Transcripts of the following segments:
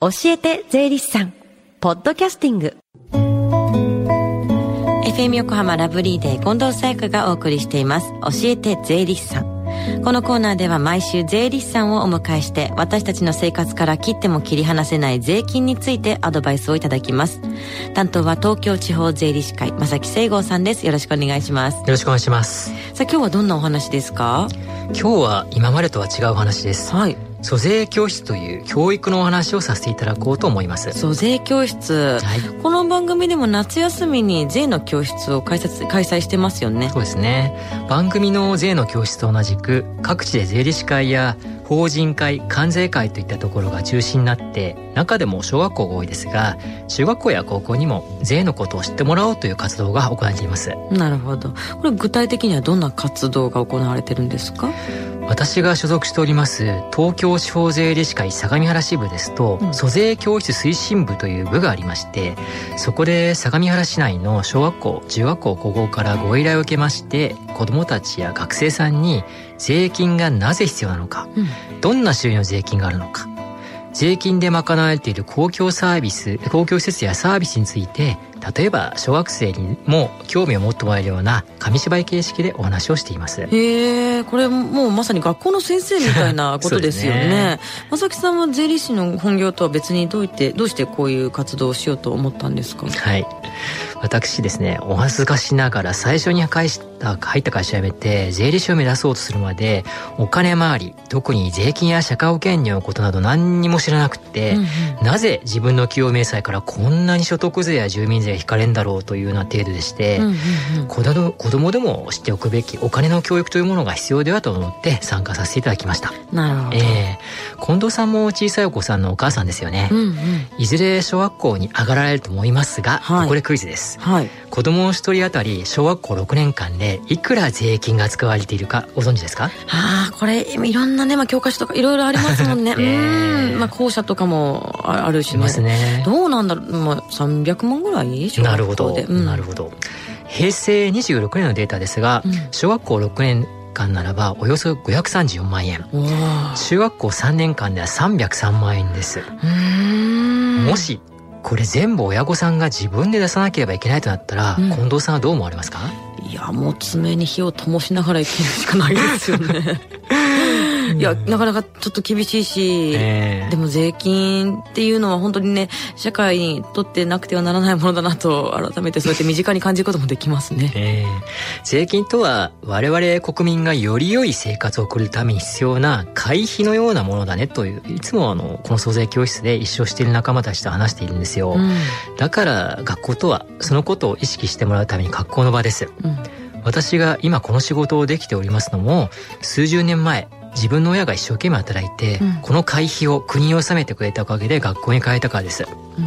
教えて税理士さんポッドキャスティング。FM 横浜ラブリーデー近藤沙耶香がお送りしています。教えて税理士さん。このコーナーでは毎週税理士さんをお迎えして私たちの生活から切っても切り離せない税金についてアドバイスをいただきます。担当は東京地方税理士会正木聖剛さんです。よろしくお願いします。よろしくお願いします。さあ今日はどんなお話ですか？今日は今までとは違うお話です。はい租税教室という教育のお話をさせていただこうと思います。租税教室、はい、この番組でも夏休みに税の教室を開催開催してますよね。そうですね。番組の税の教室と同じく各地で税理士会や法人会関税会といったところが中心になって中でも小学校が多いですが中学校や高校にも税のことを知ってもらおうという活動が行われています。なるほど。これ具体的にはどんな活動が行われてるんですか？私が所属しております東京地方税理士会相模原支部ですと、うん、租税教室推進部という部がありましてそこで相模原市内の小学校中学校高校からご依頼を受けまして子どもたちや学生さんに税金がなぜ必要なのか、うん、どんな種類の税金があるのか税金で賄われている公共サービス公共施設やサービスについて例えば小学生にも興味を持ってもらえるような紙芝居形式でお話をしています。へえこれもうまさに学校の先生みたいな ことですよね。正木さんは税理士の本業とは別にどういってどうしてこういう活動をしようと思ったんですか？はい私ですねお恥ずかしながら最初に入った入った会社辞めて税理士を目指そうとするまでお金回り特に税金や社会保険料のことなど何にも知らなくて、うんうん、なぜ自分の企業明細からこんなに所得税や住民税税が引かれんだろうというような程度でして、うんうんうん、子供子供でも知っておくべきお金の教育というものが必要ではと思って参加させていただきました。なるほど。えー、近藤さんも小さいお子さんのお母さんですよね。うんうん、いずれ小学校に上がられると思いますが、はい、ここでクイズです。はい、子供一人当たり小学校6年間でいくら税金が使われているかご存知ですか？ああ、これいろんなね、まあ、教科書とかいろいろありますもんね。えー、うん。まあ校舎とかもあるしね。ますね。どうなんだろう、まあ、300万ぐらいなるほど、うん、なるほど。平成26年のデータですが、うん、小学校6年間ならばおよそ534万円。中学校3年間では303万円です。もしこれ全部親御さんが自分で出さなければいけないとなったら、うん、近藤さんはどう思われますか？いやもう爪に火を灯しながら生きるしかないですよね いやなかなかちょっと厳しいし、え。ー、でも税金っていうのは本当にね社会にとってなくてはならないものだなと改めてそうやって身近に感じることもできますね、え。ー、税金とは我々国民がより良い生活を送るために必要な会費のようなものだねといういつもあのこの租税教室で一生している仲間たちと話しているんですよ、うん、だから学校とはそのことを意識してもらうために学校の場です、うん。私が今この仕事をできておりますのも数十年前自分の親が一生懸命働いて、うん、この会費を国に納めてくれたおかげで学校に変えたからです、うん、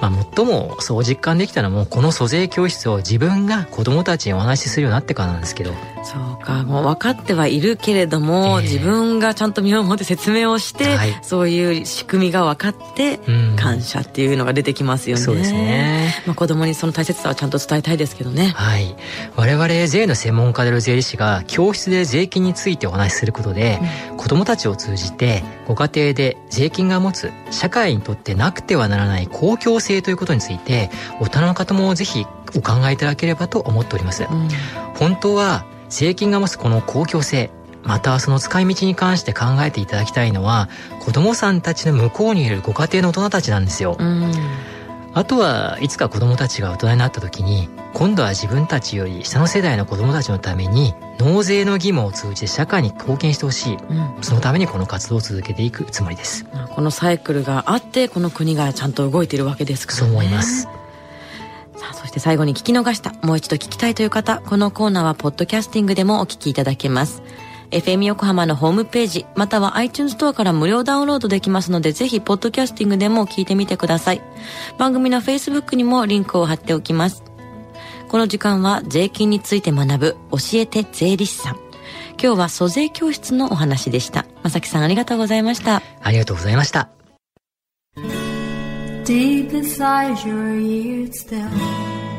まあ、最もそう実感できたのもこの租税教室を自分が子供たちにお話しするようになってからなんですけどそうか。もう分かってはいるけれども、えー、自分がちゃんと身をもって説明をして、はい、そういう仕組みが分かって感謝っていうのが出てきますよね、そうですね、まあ、子供にその大切さはちゃんと伝えたいですけどね。はい。我々税の専門家である税理士が教室で税金についてお話しすることで、子供たちを通じてご家庭で税金が持つ社会にとってなくてはならない公共性ということについて大人の方もぜひお考えいただければと思っております、うん、本当は税金が持つこの公共性またその使い道に関して考えていただきたいのは子供さんたちの向こうにいるご家庭の大人たちなんですよ、うん。あとはいつか子供たちが大人になった時に今度は自分たちより下の世代の子供たちのために納税の義務を通じて社会に貢献してほしい、うん、そのためにこの活動を続けていくつもりです。このサイクルがあってこの国がちゃんと動いているわけですからね。そう思いますして最後に聞き逃したもう一度聞きたいという方このコーナーはポッドキャスティングでもお聞きいただけます FM 横浜のホームページ、または iTunes ストアから無料ダウンロードできますので、ぜひ、ポッドキャスティングでも聞いてみてください。番組の Facebook にもリンクを貼っておきます。この時間は税金について学ぶ教えて税理士さん。今日は租税教室のお話でした。まさきさんありがとうございました。ありがとうございました。Deep inside your ears still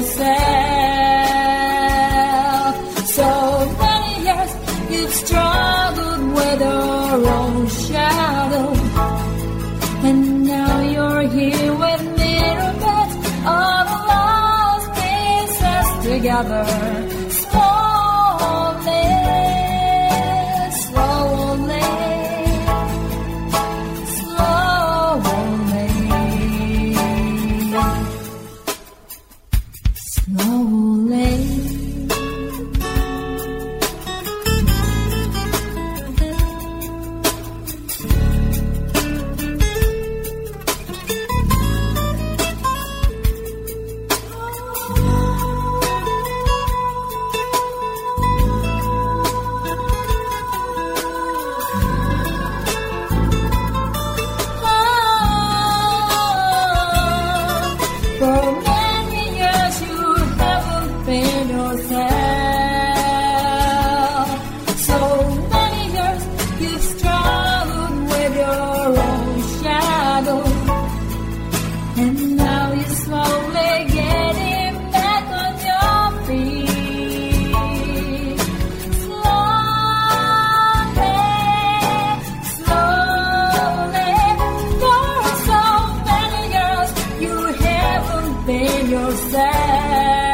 Yourself. So many years you've struggled with your own shadow. And now you're here with me put all the lost pieces together. sad.